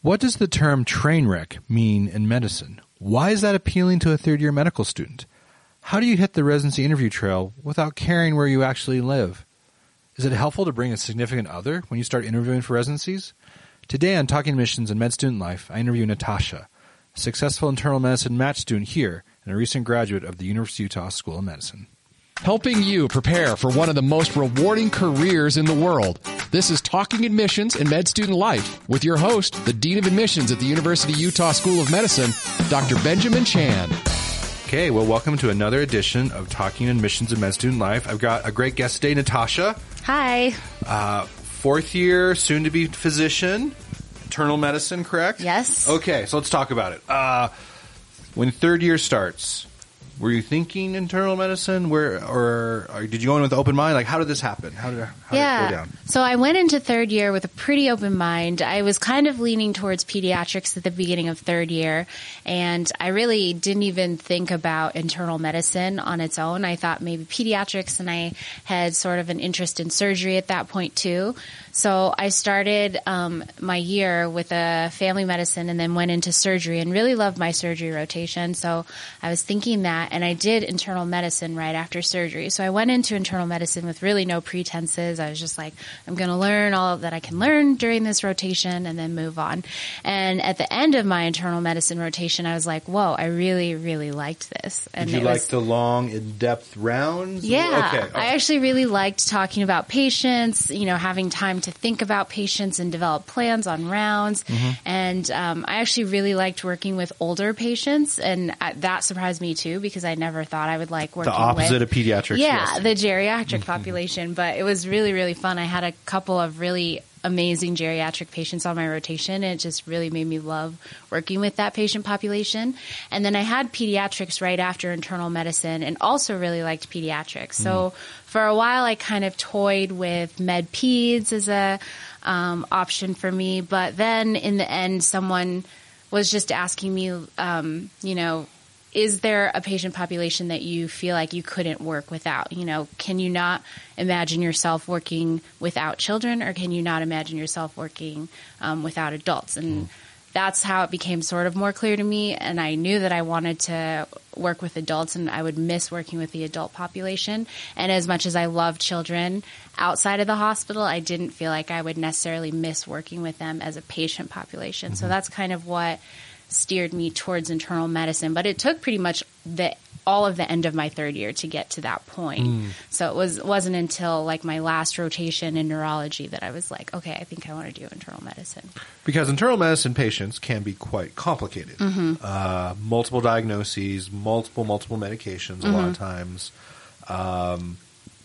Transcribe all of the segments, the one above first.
What does the term train wreck mean in medicine? Why is that appealing to a third year medical student? How do you hit the residency interview trail without caring where you actually live? Is it helpful to bring a significant other when you start interviewing for residencies? Today on Talking Admissions and Med Student Life, I interview Natasha, a successful internal medicine match student here and a recent graduate of the University of Utah School of Medicine. Helping you prepare for one of the most rewarding careers in the world. This is Talking Admissions and Med Student Life with your host, the Dean of Admissions at the University of Utah School of Medicine, Dr. Benjamin Chan. Okay, well, welcome to another edition of Talking Admissions and Med Student Life. I've got a great guest today, Natasha, Hi. uh, fourth year, soon to be physician, internal medicine, correct? Yes. Okay, so let's talk about it. Uh, when third year starts, were you thinking internal medicine, where, or, or did you go in with an open mind? Like, how did this happen? How did, how did it go Yeah. down? So I went into third year with a pretty open mind. I was kind of leaning towards pediatrics at the beginning of third year, and I really didn't even think about internal medicine on its own. I thought maybe pediatrics, and I had sort of an interest in surgery at that point too. So I started um, my year with a family medicine and then went into surgery and really loved my surgery rotation. So I was thinking that, and I did internal medicine right after surgery. So I went into internal medicine with really no pretenses. I was just like, I'm going to learn all that I can learn during this rotation and then move on. And at the end of my internal medicine rotation, I was like, whoa, I really, really liked this. And Did you like the long, in-depth rounds? yeah, Okay. I actually really liked talking about patients, you know, having time to think about patients and develop plans on rounds. Mm-hmm. And um, I actually really liked working with older patients, and that surprised me too because I never thought I would like working with the opposite with, of pediatrics. yeah, yes. Mm-hmm. the geriatric population. But it was really, really fun. I had a couple of really amazing geriatric patients on my rotation. And it just really made me love working with that patient population. And then I had pediatrics right after internal medicine and also really liked pediatrics. So for a while, I kind of toyed with med peds as a um, option for me. But then in the end, someone was just asking me, um, you know, is there a patient population that you feel like you couldn't work without? You know, can you not imagine yourself working without children, or can you not imagine yourself working um, without adults? And that's how it became sort of more clear to me. And I knew that I wanted to work with adults, and I would miss working with the adult population. And as much as I love children outside of the hospital, I didn't feel like I would necessarily miss working with them as a patient population. So that's kind of what steered me towards internal medicine, but it took pretty much the all of the end of my third year to get to that point. So it was wasn't until like my last rotation in neurology that I was like, okay, I think I want to do internal medicine. because internal medicine patients can be quite complicated. Mm-hmm. Uh, multiple diagnoses, multiple multiple medications. A Mm-hmm. lot of times, um,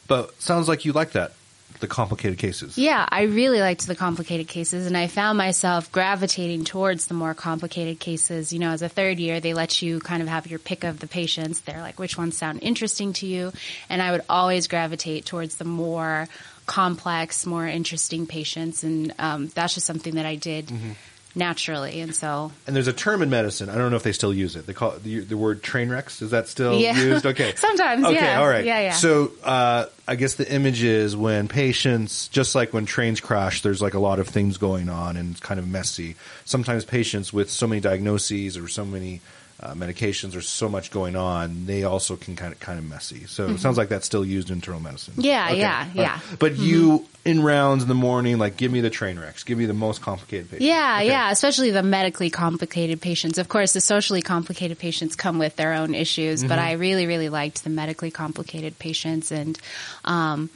but sounds like you like that the complicated cases. Yeah, I really liked the complicated cases, and I found myself gravitating towards the more complicated cases. You know, as a third year, they let you kind of have your pick of the patients. They're like, which ones sound interesting to you? And I would always gravitate towards the more complex, more interesting patients, and um, that's just something that I did naturally. And so, And there's a term in medicine. I don't know if they still use it. They call it the, the word train wrecks. Is that still Yeah. used? Okay. Sometimes, Okay. yeah. All right. Yeah, yeah. So uh, I guess the image is when patients, just like when trains crash, there's like a lot of things going on and it's kind of messy. Sometimes patients with so many diagnoses or so many uh, medications or so much going on, they also can kind of kind of messy. So it sounds like that's still used in internal medicine. Mm-hmm. Yeah, Okay. yeah, right. yeah. Mm-hmm. But you in rounds in the morning, like give me the train wrecks, give me the most complicated patients. Yeah, Okay. yeah, especially the medically complicated patients. Of course, the socially complicated patients come with their own issues, but Mm-hmm. I really, really liked the medically complicated patients. And um,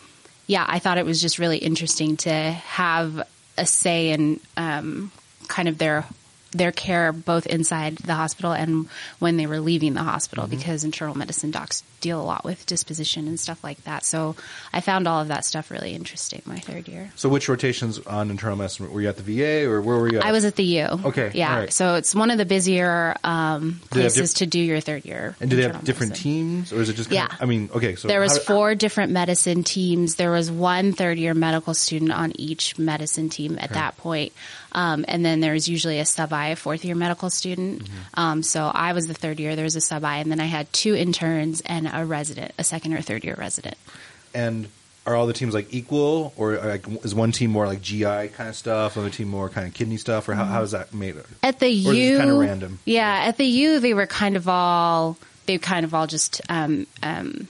yeah, I thought it was just really interesting to have a say in um, kind of their their care both inside the hospital and when they were leaving the hospital Mm-hmm. because internal medicine docs deal a lot with disposition and stuff like that. So I found all of that stuff really interesting my third year. So which rotations on internal medicine were you at the VA or where were you? At? I was at the U. Okay, Yeah. all right. So it's one of the busier um, places diff- to do your third year. And do they have different medicine. teams, or is it just? Yeah. Of, I mean, okay. So There was four different medicine teams. There was one third year medical student on each medicine team at that point. Um, and then there was usually a sub I, a fourth year medical student. Mm-hmm. Um, so I was the third year. There was a sub I, and then I had two interns and a resident, a second or third year resident. And are all the teams like equal, or like is one team more like GI kind of stuff, another team more kind of kidney stuff, or how, how is that made? At the Or is it U, kinda random? Yeah, at the U, they were kind of all they kind of all just um, um,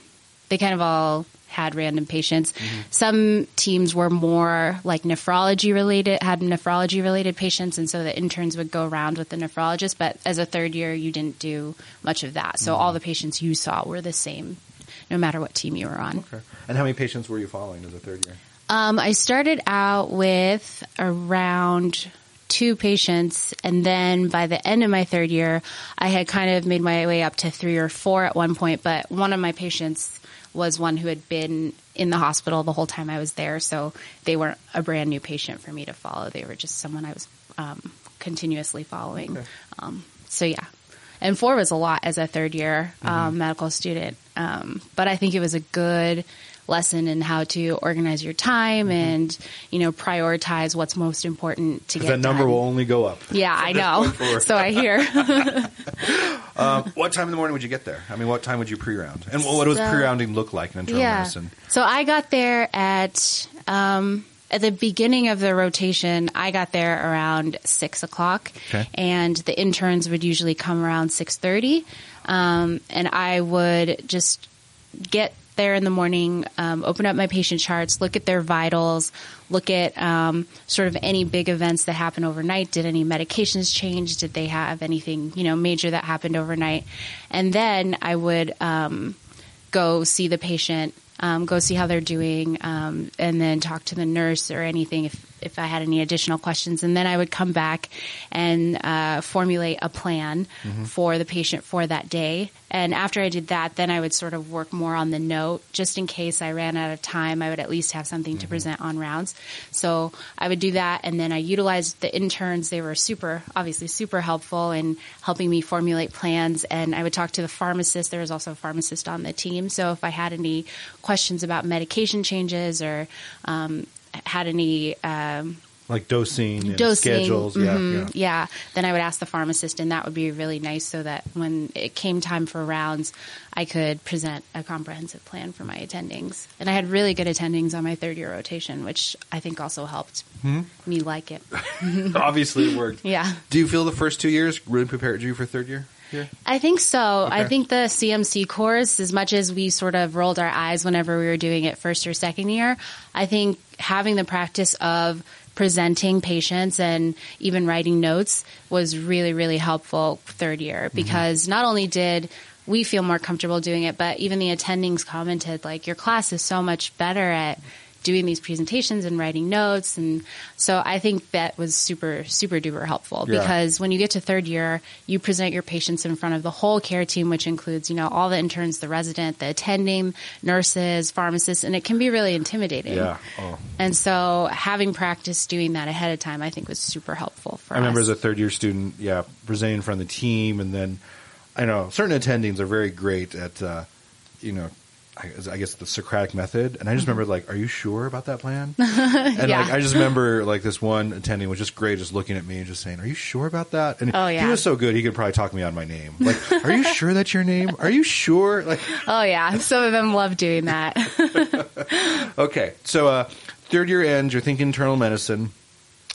they kind of all had random patients. Mm-hmm. Some teams were more like nephrology related, had nephrology related patients, and so the interns would go around with the nephrologist. But as a third year, you didn't do much of that. So Mm-hmm. all the patients you saw were the same, no matter what team you were on. Okay. And how many patients were you following as a third year? Um, I started out with around two patients, and then by the end of my third year, I had kind of made my way up to three or four at one point. But one of my patients was one who had been in the hospital the whole time I was there, so they weren't a brand new patient for me to follow. They were just someone I was um, continuously following. Okay. Um, so yeah. And four was a lot as a third year um, medical student. Um, but I think it was a good lesson in how to organize your time and, you know, prioritize what's most important to get that number done. will only go up. yeah, I know. so I hear. Um, what time in the morning would you get there? I mean, what time would you pre-round? And what, what does So- pre-rounding look like in internal yeah. medicine? So I got there at um, at the beginning of the rotation. I got there around six o'clock, Okay. and the interns would usually come around six thirty, um, and I would just get there in the morning, um, open up my patient charts, look at their vitals, look at um, sort of any big events that happen overnight. Did any medications change? Did they have anything you know major that happened overnight? And then I would um, go see the patient, um, go see how they're doing, um, and then talk to the nurse or anything if if I had any additional questions. And then I would come back and uh, formulate a plan for the patient for that day. And after I did that, then I would sort of work more on the note, just in case I ran out of time. I would at least have something to present on rounds. So I would do that, and then I utilized the interns. They were super, obviously, super helpful in helping me formulate plans. And I would talk to the pharmacist. There was also a pharmacist on the team. So if I had any questions about medication changes or um, had any um, Like dosing, and dosing, schedules. Yeah, mhm, yeah. yeah, then I would ask the pharmacist, and that would be really nice so that when it came time for rounds, I could present a comprehensive plan for my attendings. And I had really good attendings on my third year rotation, which I think also helped Hmm? me like it. Obviously, it worked. Yeah. Do you feel the first two years really prepared you for third year? Here? I think so. I think the CMC course, as much as we sort of rolled our eyes whenever we were doing it first or second year, I think having the practice of presenting patients and even writing notes was really, really helpful third year mm-hmm. because not only did we feel more comfortable doing it, but even the attendings commented like your class is so much better at doing these presentations and writing notes and so I think that was super super duper helpful Yeah. because when you get to third year you present your patients in front of the whole care team which includes you know all the interns the resident the attending nurses pharmacists and it can be really intimidating Yeah. Oh. and so having practice doing that ahead of time I think was super helpful for I remember us. as a third year student, yeah, presenting in front of the team, and then I know certain attendings are very great at, uh, you know, I, guess the Socratic method, and I just remember like, "Are you sure about that plan?" and. Yeah. like, I just remember like this one attending was just great, just looking at me and just saying, "Are you sure about that?" And Oh, yeah. he was so good, he could probably talk me on my name. Like, "Are you sure that's your name? Are you sure?" Like, oh yeah some of them love doing that okay, so uh, third year ends, you're thinking internal medicine.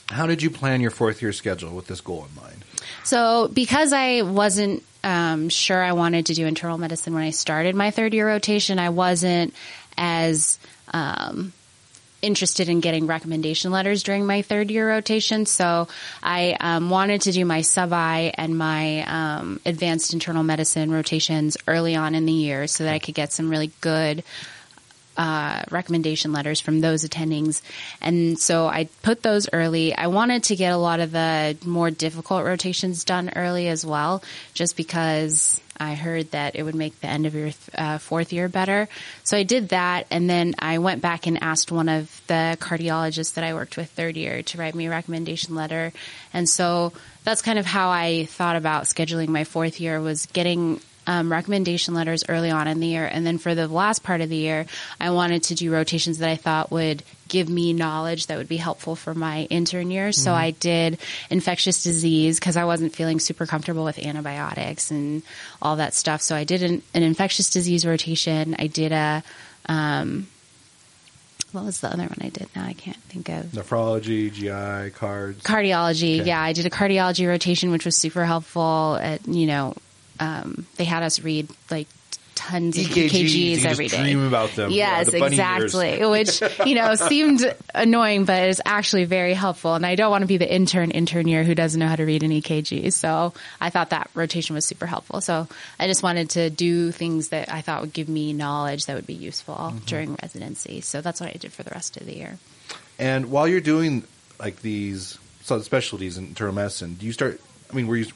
How did you plan your fourth year schedule with this goal in mind? So, because I wasn't um, sure I wanted to do internal medicine when I started my third year rotation, I wasn't as um, interested in getting recommendation letters during my third year rotation. So, I um, wanted to do my sub I and my um, advanced internal medicine rotations early on in the year so that I could get some really good uh, recommendation letters from those attendings. And so I put those early. I wanted to get a lot of the more difficult rotations done early as well, just because I heard that it would make the end of your uh, fourth year better. So I did that. And then I went back and asked one of the cardiologists that I worked with third year to write me a recommendation letter. And so that's kind of how I thought about scheduling my fourth year was getting um, recommendation letters early on in the year. And then for the last part of the year, I wanted to do rotations that I thought would give me knowledge that would be helpful for my intern year. So I did infectious disease because I wasn't feeling super comfortable with antibiotics and all that stuff. So I did an, an infectious disease rotation. I did a, um, what was the other one I did? Now I can't think of. Nephrology, GI, cards. Cardiology. Okay. Yeah, I did a cardiology rotation, which was super helpful. At you know, um, they had us read like tons of EKGs, every day. EKGs can every just day. dream about them. Yeah, Yes, the exactly. Which you know seemed annoying, but it's actually very helpful. And I don't want to be the intern intern year who doesn't know how to read an EKG. So I thought that rotation was super helpful. So I just wanted to do things that I thought would give me knowledge that would be useful Mm-hmm. during residency. So that's what I did for the rest of the year. And while you're doing like these subspecialties in internal medicine, do you start? I mean, were you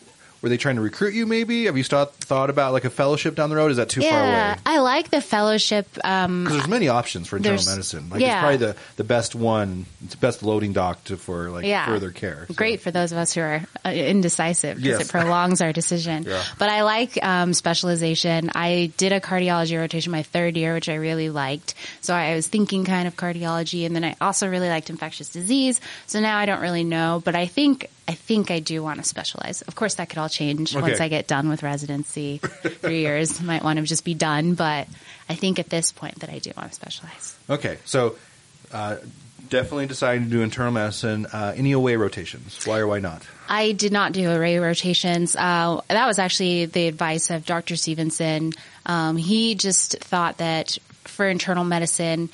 were they trying to recruit you? Maybe have you start, thought about like a fellowship down the road? Is that too far yeah, away? I like the fellowship. Um, there's many options for internal medicine. Like yeah. it's probably the, the best one. It's the best loading dock to, for like yeah. further care. So- Great for those of us who are uh, indecisive because Yes. it prolongs our decision. Yeah. But I like um, specialization. I did a cardiology rotation my third year, which I really liked. So I was thinking kind of cardiology, and then I also really liked infectious disease. So now I don't really know, but I think I think I do want to specialize. Of course, that could all change Okay. once I get done with residency. Three years might want to just be done, but I think at this point that I do want to specialize. Okay, so uh, definitely deciding to do internal medicine. Uh, any away rotations? Why or why not? I did not do away rotations. Uh, that was actually the advice of Dr. Stevenson. Um, he just thought that for internal medicine,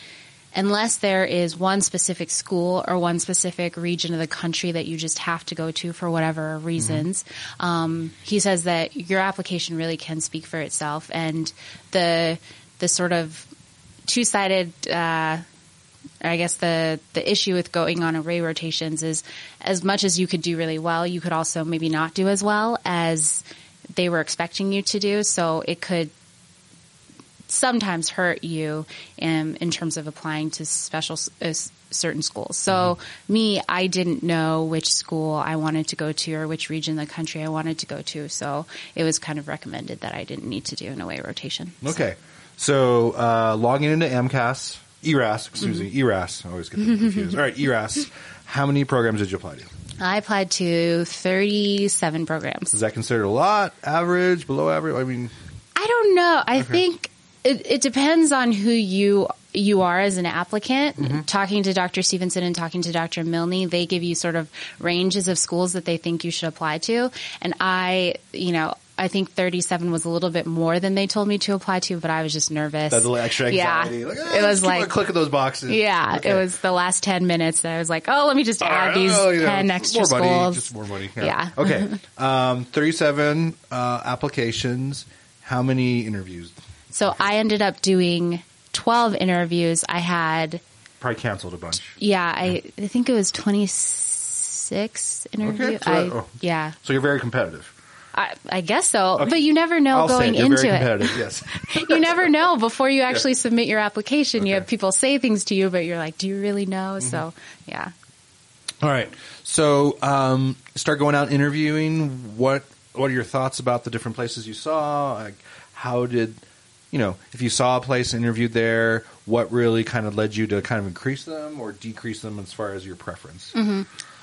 unless there is one specific school or one specific region of the country that you just have to go to for whatever reasons, um, he says that your application really can speak for itself, and the the sort of two sided. Uh, I guess the the issue with going on away rotations is as much as you could do really well, you could also maybe not do as well as they were expecting you to do. So it could sometimes hurt you in, in terms of applying to special uh, certain schools. So me, I didn't know which school I wanted to go to or which region of the country I wanted to go to. So it was kind of recommended that I didn't need to do an away rotation. Okay, so uh, logging into MCAS, ERAS, excuse Mm-hmm. me, ERAS. I always get confused. All right, ERAS. How many programs did you apply to? I applied to 37 programs. Is that considered a lot, average, below average? I mean, I don't know. I think it, it depends on who you you are as an applicant. Talking to Dr. Stevenson and talking to Dr. Milne, they give you sort of ranges of schools that they think you should apply to. And I, you know, I think 37 was a little bit more than they told me to apply to, but I was just nervous. that little extra anxiety. Yeah, Like, ah, it was like click those boxes. yeah, Okay. it was the last 10 minutes that I was like, oh, let me just add these Oh, yeah, 10 extra more money, schools. just more money. Yeah. okay. Um, Thirty-seven uh, applications. How many interviews? So I ended up doing 12 interviews. I had Probably canceled a bunch. Yeah, I, I think it was 26 interviews. so I, oh. Yeah, So you're very competitive. I, I guess so. Okay. But you never know I'll say going it. You're into very it. competitive. Yes. You never know before you actually submit your application. You have people say things to you, but you're like, do you really know? Mm-hmm. So, yeah. All right. So um, start going out interviewing. What What are your thoughts about the different places you saw? Like, how did you know if you saw a place interviewed there? What really kind of led you to kind of increase them or decrease them as far as your preference?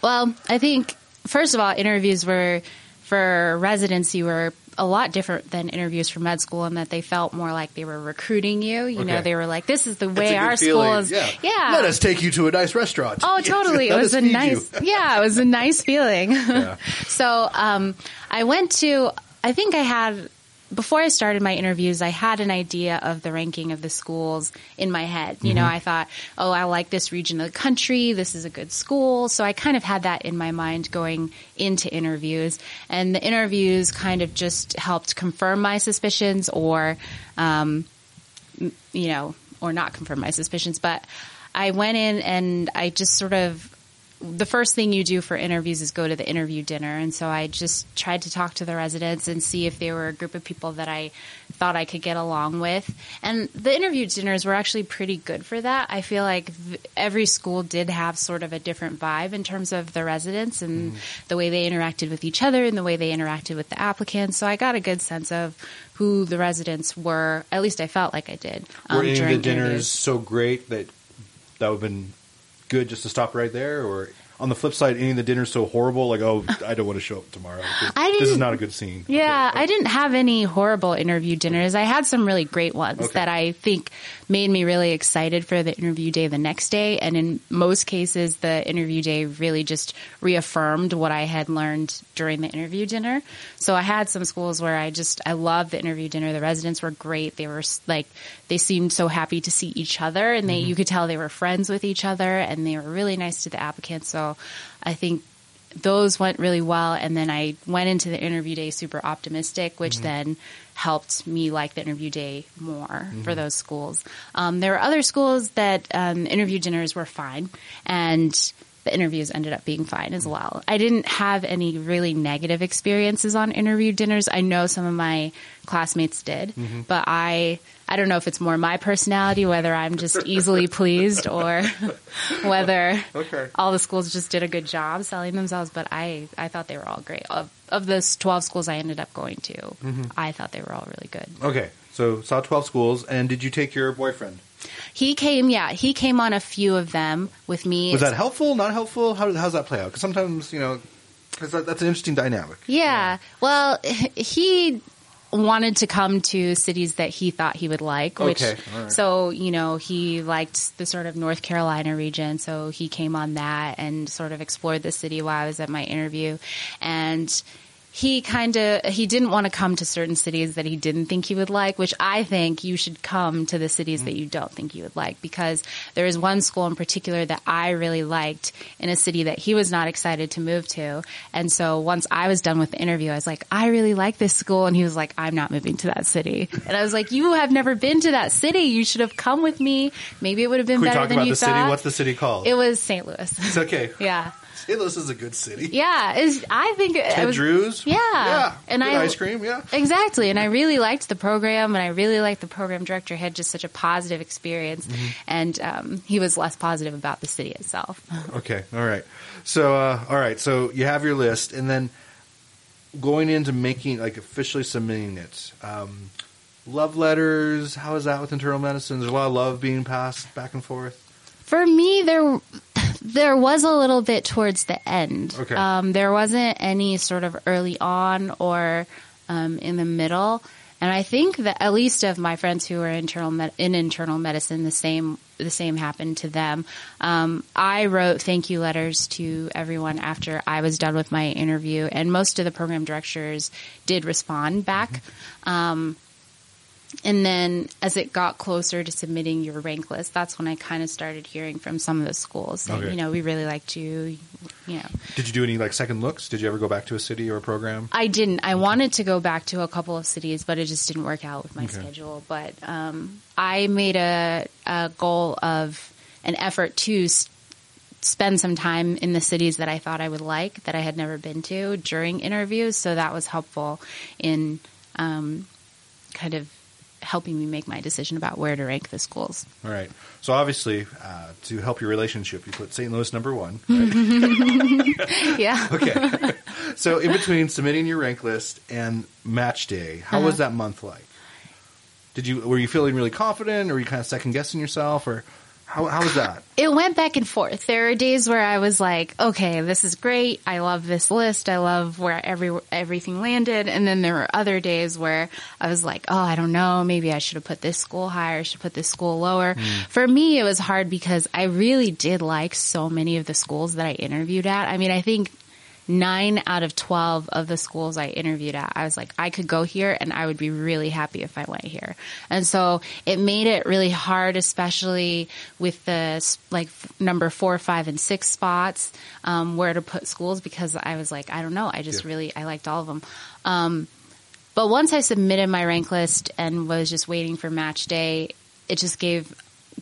Well, I think first of all, interviews were for residency were a lot different than interviews for med school in that they felt more like they were recruiting you. You know, they were like, "This is the way our feeling. school is." Yeah. Let us take you to a nice restaurant. Oh, totally. It was a nice, yeah, it was a nice feeling. Yeah. so, um, I went to, I think I had, before I started my interviews, I had an idea of the ranking of the schools in my head. You know, I thought, oh, I like this region of the country. This is a good school. So I kind of had that in my mind going into interviews. And the interviews kind of just helped confirm my suspicions or, um, you know, or not confirm my suspicions. But I went in and I just sort of the first thing you do for interviews is go to the interview dinner. And so I just tried to talk to the residents and see if they were a group of people that I thought I could get along with. And the interview dinners were actually pretty good for that. I feel like every school did have sort of a different vibe in terms of the residents and the way they interacted with each other and the way they interacted with the applicants. So I got a good sense of who the residents were. At least I felt like I did. um, Were any of the dinners interviews. so great that that would have been good just to stop right there, or on the flip side, any of the dinners so horrible, like oh, I don't want to show up tomorrow. I this is didn't- a good scene. Yeah, Okay. I didn't have any horrible interview dinners. I had some really great ones Okay. that I think made me really excited for the interview day the next day. And in most cases, the interview day really just reaffirmed what I had learned during the interview dinner. So I had some schools where I just, I loved the interview dinner. The residents were great. They were like, they seemed so happy to see each other and they, you could tell they were friends with each other and they were really nice to the applicants. So I think those went really well. And then i went into the interview day super optimistic which then helped me like the interview day more for those schools. Um, there were other schools that um, interview dinners were fine. And the interviews ended up being fine as well i didn't have any really negative experiences on interview dinners i know some of my classmates did but i i don't know if it's more my personality whether i'm just easily pleased or whether Okay. all the schools just did a good job selling themselves, but I, I thought they were all great. Of, of those 12 schools I ended up going to, Mm-hmm. I thought they were all really good. Okay, so saw twelve schools, and did you take your boyfriend? He came, yeah, he came on a few of them with me. Was that helpful? Not helpful? How how's that play out? Because sometimes you know, that, that's an interesting dynamic. Yeah. Well, he wanted to come to cities that he thought he would like, which Okay, right. so, you know, he liked the sort of North Carolina region, so he came on that and sort of explored the city while I was at my interview and he kind of he didn't want to come to certain cities that he didn't think he would like which i think you should come to the cities that you don't think you would like because there is one school in particular that i really liked in a city that he was not excited to move to. And so once i was done with the interview i was like i really like this school. And he was like i'm not moving to that city. And i was like you have never been to that city. You should have come with me. Maybe it would have been Can we better talk than about you the thought. City? What's the city called? it was st louis. It's okay. yeah St. Louis is a good city. yeah is i think it Ted was Drewes. Yeah. yeah. And I- ice cream. Yeah. Exactly. And I really liked the program and I really liked the program director had just such a positive experience Mm-hmm. and um, he was less positive about the city itself. Okay. All right. So, uh, all right. So you have your list, and then going into making, like, officially submitting it. Um, love letters. How is that with internal medicine? There's a lot of love being passed back and forth. For me, there there was a little bit towards the end. Okay. Um, there wasn't any sort of early on or um, in the middle. And I think that at least of my friends who were internal med- in internal medicine, the same the same happened to them. Um, I wrote thank you letters to everyone after I was done with my interview, and most of the program directors did respond back. Um, and then as it got closer to submitting your rank list, that's when I kind of started hearing from some of the schools saying, Okay. you know, we really liked you, you know. Did you do any like second looks? Did you ever go back to a city or a program? I didn't. I wanted to go back to a couple of cities, but it just didn't work out with my Okay. schedule. But um, I made a, a goal of an effort to s- spend some time in the cities that I thought I would like that I had never been to during interviews. So that was helpful in um, kind of helping me make my decision about where to rank the schools. All right. So obviously, uh, to help your relationship, you put St. Louis number one. yeah. Okay. so in between submitting your rank list and match day, how was Uh-huh. that month like? Did you were you feeling really confident, or were you kind of second guessing yourself, or how how was that? It went back and forth. There are days where I was like, okay, this is great. I love this list. I love where every everything landed. And then there were other days where I was like, oh, I don't know. Maybe I should have put this school higher. I should put this school lower. Hmm. For me, it was hard because I really did like so many of the schools that I interviewed at. I mean, I think nine out of 12 of the schools I interviewed at, I was like, I could go here and I would be really happy if I went here. And so it made it really hard, especially with the like number four, five, and six spots, um, where to put schools because I was like, I don't know. I just Yeah. really, I liked all of them. Um, but once I submitted my rank list and was just waiting for match day, it just gave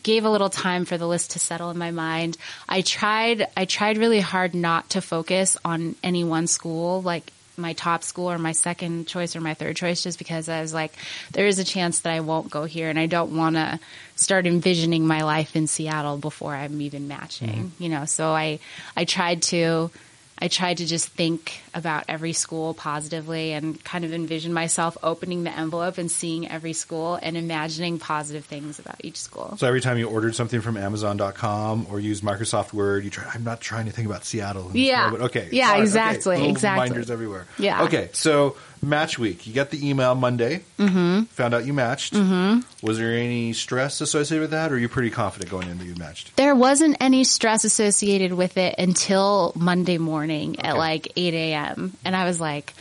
gave a little time for the list to settle in my mind. I tried I tried really hard not to focus on any one school, like my top school or my second choice or my third choice just because I was like there is a chance that I won't go here and I don't want to start envisioning my life in Seattle before I'm even matching, mm-hmm. you know. So I I tried to I tried to just think about every school positively and kind of envision myself opening the envelope and seeing every school and imagining positive things about each school. So every time you ordered something from Amazon.com or used Microsoft Word, you try. I'm not trying to think about Seattle. Yeah. moment. Okay. Yeah, right, exactly, Okay. Exactly. Reminders everywhere. Yeah. Okay. So match week. You got the email Monday. Mm-hmm. Found out you matched. Mm-hmm. Was there any stress associated with that, or are you pretty confident going in that you matched? There wasn't any stress associated with it until Monday morning at like 8 a.m. And I was like,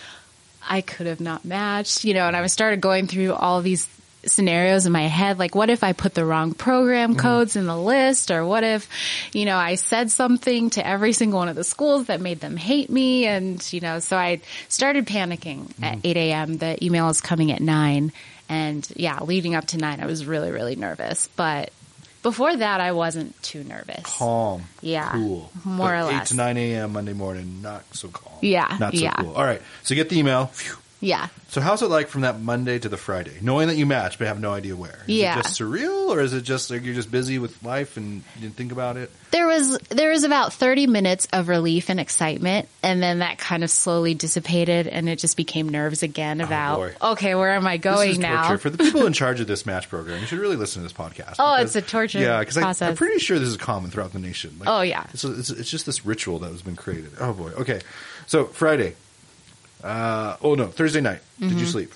I could have not matched, you know, and I started going through all these scenarios in my head. Like, what if I put the wrong program Mm-hmm. codes in the list? Or what if, you know, I said something to every single one of the schools that made them hate me? And, you know, so I started panicking Mm-hmm. at 8 a.m. The email is coming at 9. And yeah, leading up to 9, I was really, really nervous. But before that, I wasn't too nervous. Calm. Yeah. Cool. More But or Eight to nine a.m. Monday morning. Not so calm. Yeah, Not so yeah. cool. All right. So get the email. Phew. Yeah. So how's it like from that Monday to the Friday, knowing that you match but have no idea where? Is Yeah. it just surreal, or is it just like you're just busy with life and you didn't think about it? There was there was about 30 minutes of relief and excitement and then that kind of slowly dissipated and it just became nerves again oh, about boy. okay, where am I This going is now? torture for the people in charge of this match program. You should really listen to this podcast. Oh, it's a torture Yeah, because I'm pretty sure this is common throughout the nation. Like, Oh, yeah. it's, it's, it's just this ritual that has been created. Oh boy. Okay, so Friday. Uh, oh no, Thursday night. Did Mm-hmm. you sleep?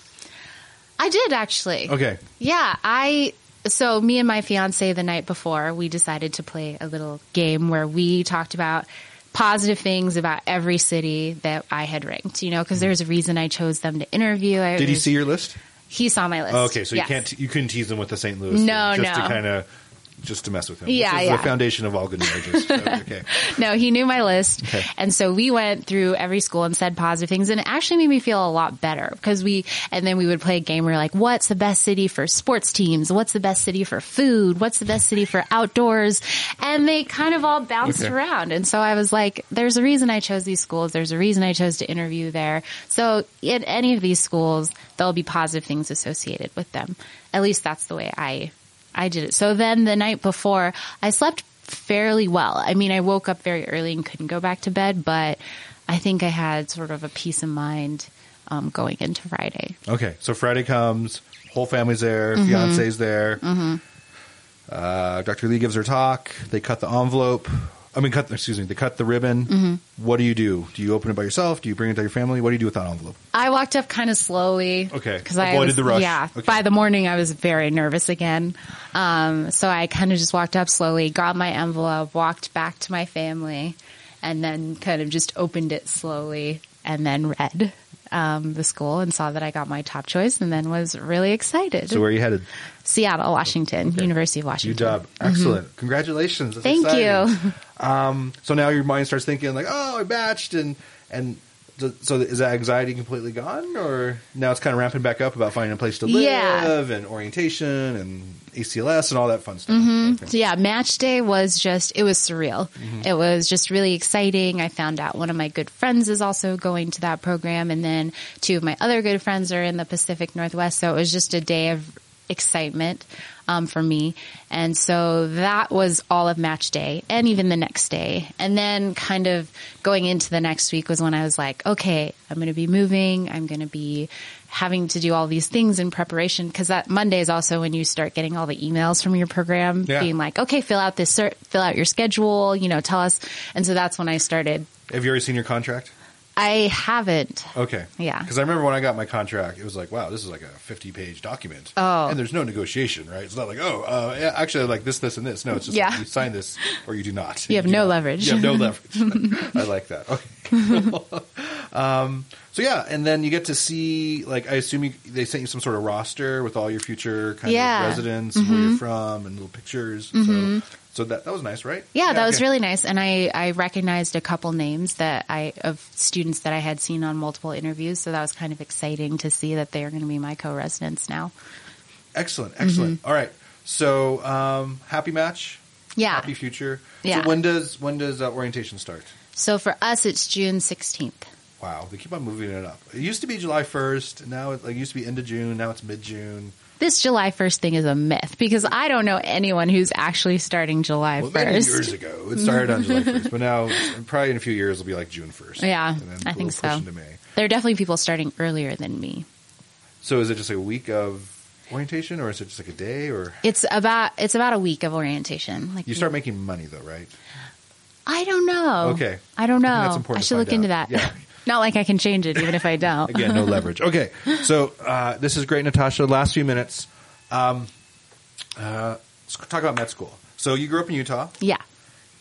I did actually. Okay. Yeah, I so me and my fiance the night before we decided to play a little game where we talked about positive things about every city that I had ranked, you know, because there's a reason I chose them to interview. I Did he see your list? He saw my list. Oh, okay, so Yes. you can't you couldn't tease him with the St. Louis. No, thing, just no. to kind of just to mess with him. Yeah, yeah. the foundation of all good marriages. Okay, No, he knew my list. Okay. And so we went through every school and said positive things and it actually made me feel a lot better because we, and then we would play a game where like, what's the best city for sports teams? What's the best city for food? What's the best city for outdoors? And they kind of all bounced Okay. around. And so I was like, there's a reason I chose these schools. There's a reason I chose to interview there. So in any of these schools, there'll be positive things associated with them. At least that's the way I I did it. So then the night before, I slept fairly well. I mean, I woke up very early and couldn't go back to bed, but I think I had sort of a peace of mind um, going into Friday. okay. So Friday comes, whole family's there, Mm-hmm. fiance's there. Uh, Dr. Lee gives her talk. They cut the envelope. I mean, cut. Excuse me. They cut the ribbon. Mm-hmm. What do you do? Do you open it by yourself? Do you bring it to your family? What do you do with that envelope? I walked up kind of slowly. Okay. Because I Avoided was, the rush. Yeah. Okay. By the morning, I was very nervous again. Um, so I kind of just walked up slowly, got my envelope, walked back to my family, and then kind of just opened it slowly and then read um, the school and saw that I got my top choice and then was really excited. So where are you headed? Seattle, Washington, University of Washington. UW. Excellent. Congratulations. That's Mm-hmm. Thank exciting. you. Um, so now your mind starts thinking like, oh, I batched, and and so is that anxiety completely gone, or now it's kind of ramping back up about finding a place to live Yeah. and orientation and ACLS and all that fun stuff? Mm-hmm. Okay. So yeah, match day was just, it was surreal. Mm-hmm. It was just really exciting. I found out one of my good friends is also going to that program and then two of my other good friends are in the Pacific Northwest. So it was just a day of excitement, um, for me. And so that was all of match day and even the next day. And then kind of going into the next week was when I was like, okay, I'm going to be moving. I'm going to be having to do all these things in preparation because that Monday is also when you start getting all the emails from your program Yeah. being like, okay, fill out this, fill out your schedule, you know, tell us. And so that's when I started. Have you already seen your contract? I haven't. Okay. Yeah. Because I remember when I got my contract, it was like, wow, this is like a 50 page document. Oh. And there's no negotiation, right? It's not like, oh, uh, yeah, actually, like this, this, and this. No, it's just Yeah. like you sign this or you do not. You have do no not. leverage. You have no leverage. I like that. Okay. um, so yeah, and then you get to see, like, I assume you, they sent you some sort of roster with all your future kind Yeah. Mm-hmm. of residents, where you're from, and little pictures. So, so that that was nice, right? Yeah, that was okay. really nice. And I, I recognized a couple names that I, of students that I had seen on multiple interviews. So that was kind of exciting to see that they are going to be my co-residents now. excellent, excellent. All right, so um, happy match. Mm-hmm. Yeah. happy future. Yeah. So when does when does uh, orientation start? So for us, it's June 16th. Wow, they keep on moving it up. It used to be July first. Now it like used to be end of June. Now it's mid June. This July 1st thing is a myth because I don't know anyone who's actually starting July Well, many 1st. years ago it started on July first, but now probably in a few years it'll be like June first. Yeah, and then I think so. Push into May. There are definitely people starting earlier than me. So is it just like a week of orientation, or is it just like a day, or It's about it's about a week of orientation. Like you start making money though, right? I don't know. Okay. I don't know. I I, should look find into that. Yeah. Not like I can change it, even if I don't. Again, no leverage. Okay, so uh, this is great, Natasha. Last few minutes. Um, uh, let's talk about med school. So you grew up in Utah, Yeah.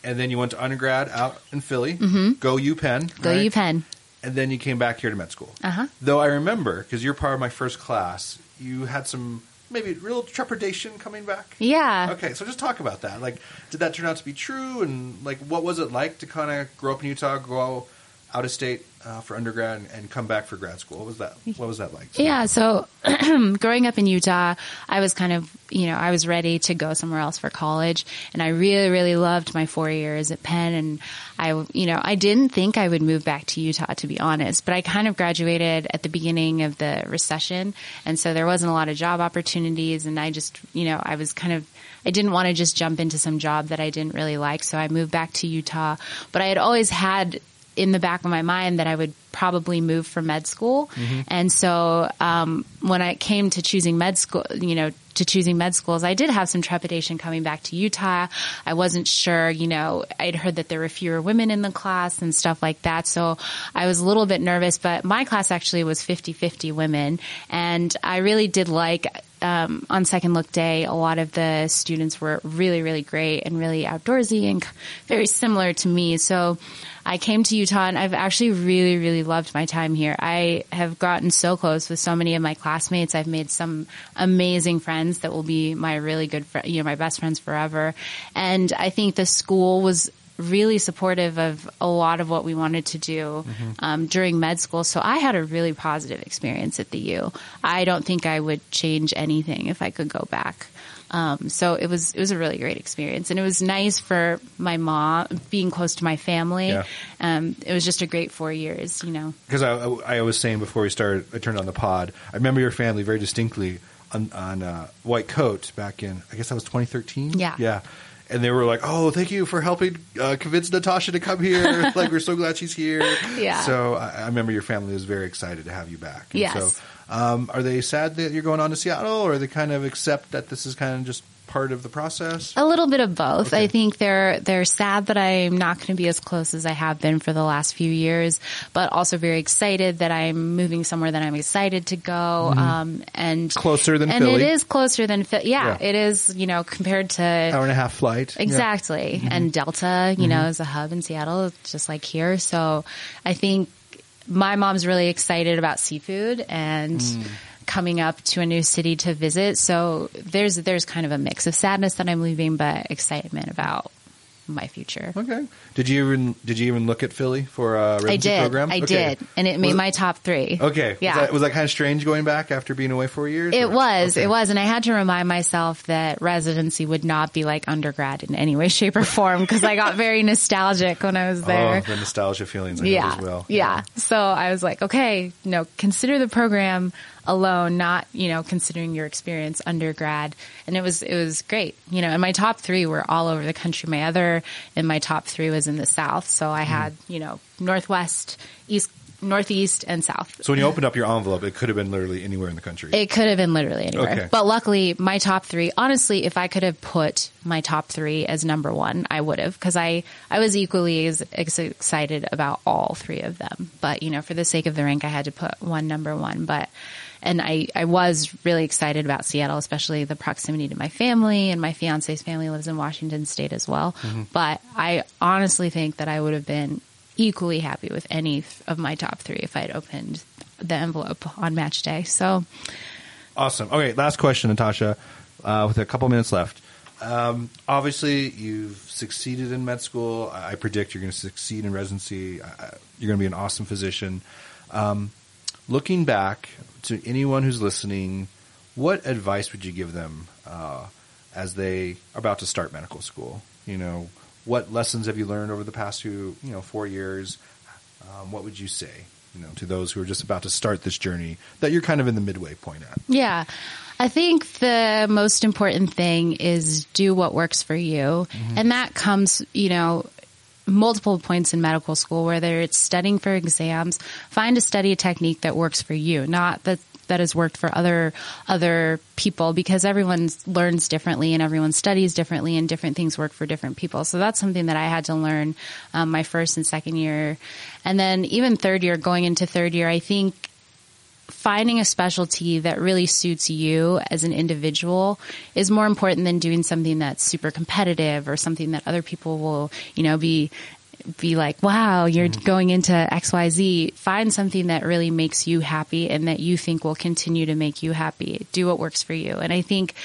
and then you went to undergrad out in Philly. Go UPenn. Mm-hmm. Go right? UPenn. And then you came back here to med school. Uh-huh. Though I remember, because you're part of my first class, you had some maybe real trepidation coming back. Yeah. Okay, so just talk about that. Like, did that turn out to be true? And like, what was it like to kind of grow up in Utah, go out of state uh, for undergrad, and, and come back for grad school? What was that? What was that like? Yeah, so growing up in Utah, I was kind of, you know, I was ready to go somewhere else for college, and I really, really loved my four years at Penn, and I, you know, I didn't think I would move back to Utah, to be honest, but I kind of graduated at the beginning of the recession, and so there wasn't a lot of job opportunities, and I just, you know, I was kind of, I didn't want to just jump into some job that I didn't really like, so I moved back to Utah, but I had always had in the back of my mind that I would probably move for med school. And so, um, when I came to choosing med school, you know, to choosing med schools, I did have some trepidation coming back to Utah. I wasn't sure, you know, I'd heard that there were fewer women in the class and stuff like that. So I was a little bit nervous, but my class actually was 50-50 women. And I really did like, um, on second look day, a lot of the students were really, really great and really outdoorsy and very similar to me. So I came to Utah and I've actually really, really loved my time here. I have gotten so close with so many of my classmates. I've made some amazing friends that will be my really good, fr- you know, my best friends forever. And I think the school was really supportive of a lot of what we wanted to do um, during med school. So I had a really positive experience at the U. I don't think I would change anything if I could go back. Um, so it was it was a really great experience, and it was nice for my mom being close to my family. Yeah. Um, it was just a great four years, you know. because I, I was saying before we started, I turned on the pod. I remember your family very distinctly on, on uh, White Coat back in, I guess that was 2013. Yeah. yeah. And they were like, "Oh, thank you for helping uh, convince Natasha to come here. like, we're so glad she's here." Yeah. So I, I remember your family was very excited to have you back. And Yes. So, um, are they sad that you're going on to Seattle, or are they kind of accept that this is kind of just part of the process? A little bit of both. Okay. I think they're they're sad that I'm not going to be as close as I have been for the last few years, but also very excited that I'm moving somewhere that I'm excited to go. Um, and Mm-hmm. Closer than and Philly. it is closer than Philly. Yeah, Yeah. it is. You know, compared to Hour and a half flight. Yeah. Exactly. And Delta, you know, is a hub in Seattle, just like here. So I think my mom's really excited about seafood and coming up to a new city to visit. So there's there's kind of a mix of sadness that I'm leaving, but excitement about my future. Okay. Did you even did you even look at Philly for uh, a residency I did. program? I Okay. did. And it made Was- my top three. Okay. Yeah. Was that, was that kind of strange going back after being away for years? It or- was, Okay. it was, and I had to remind myself that residency would not be like undergrad in any way, shape, or form because I got very nostalgic when I was oh, there. Oh, the nostalgia feelings I yeah, as well. yeah. So I was like, okay, no, consider the program alone, not you know considering your experience undergrad. And it was it was great, you know. And my top three were all over the country. My other and my top three was in the South. So I Mm-hmm. had you know Northwest, East, Northeast, and South. So when you opened up your envelope, it could have been literally anywhere in the country. It could have been literally anywhere. Okay. But luckily, my top three, honestly, if I could have put my top three as number one, I would have because I, I was equally as ex- excited about all three of them. But, you know, for the sake of the rank, I had to put one number one. But, and I, I was really excited about Seattle, especially the proximity to my family and my fiance's family lives in Washington state as well. But I honestly think that I would have been equally happy with any of my top three if I had opened the envelope on match day. So, Awesome. Okay, last question, Natasha, uh, with a couple minutes left. Um, obviously, you've succeeded in med school. I predict you're going to succeed in residency. You're going to be an awesome physician. Um, looking back to anyone who's listening, what advice would you give them uh, as they are about to start medical school? You know, what lessons have you learned over the past few, you know, four years? Um, what would you say? you know, to those who are just about to start this journey that you're kind of in the midway point at? Yeah. I think the most important thing is do what works for you. And that comes, you know, multiple points in medical school, whether it's studying for exams, find a study technique that works for you, not that that has worked for other other people because everyone learns differently and everyone studies differently and different things work for different people. So that's something that I had to learn um, my first and second year, and then even third year, going into third year, I think finding a specialty that really suits you as an individual is more important than doing something that's super competitive or something that other people will, you know, be be like, wow, you're mm-hmm. going into XYZ. Find something that really makes you happy and that you think will continue to make you happy. Do what works for you. And I think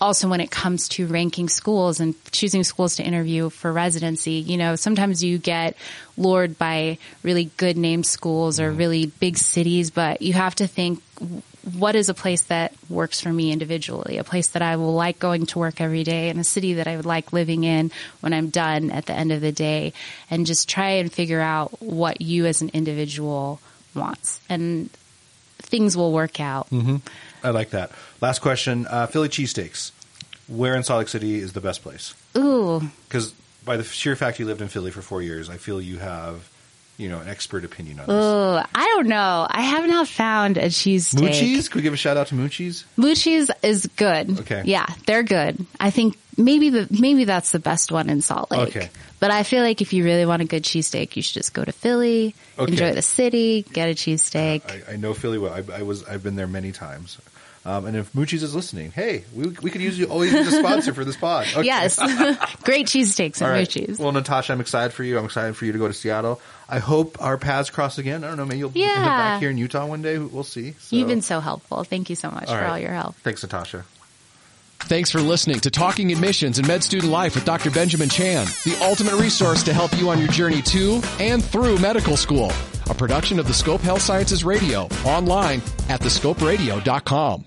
also when it comes to ranking schools and choosing schools to interview for residency, you know, sometimes you get lured by really good named schools or mm-hmm. really big cities, but you have to think what is a place that works for me individually, a place that I will like going to work every day and a city that I would like living in when I'm done at the end of the day and just try and figure out what you as an individual wants and things will work out. Mm-hmm. I like that. Last question: uh, Philly cheesesteaks. Where in Salt Lake City is the best place? Ooh, Because by the sheer fact you lived in Philly for four years, I feel you have, you know, an expert opinion on this. ooh, I don't know. I have not found a cheesesteak. Moochies? Could we give a shout out to Moochies? Moochies is good. Okay. Yeah, they're good. I think maybe the maybe that's the best one in Salt Lake. Okay. But I feel like if you really want a good cheesesteak, you should just go to Philly, Okay. enjoy the city, get a cheesesteak. I, I know Philly well. I, I was I've been there many times. Um, and if Moochies is listening, hey, we, we could use you always use a sponsor for this pod. Okay. Yes. Great cheesesteaks and right. Moochies. Well, Natasha, I'm excited for you. I'm excited for you to go to Seattle. I hope our paths cross again. I don't know. Maybe you'll end up back here in Utah one day. We'll see. So- You've been so helpful. Thank you so much for right. all your help. Thanks, Natasha. Thanks for listening to Talking Admissions and Med Student Life with Dr. Benjamin Chow, the ultimate resource to help you on your journey to and through medical school. A production of the Scope Health Sciences Radio, online at thescoperadio.com.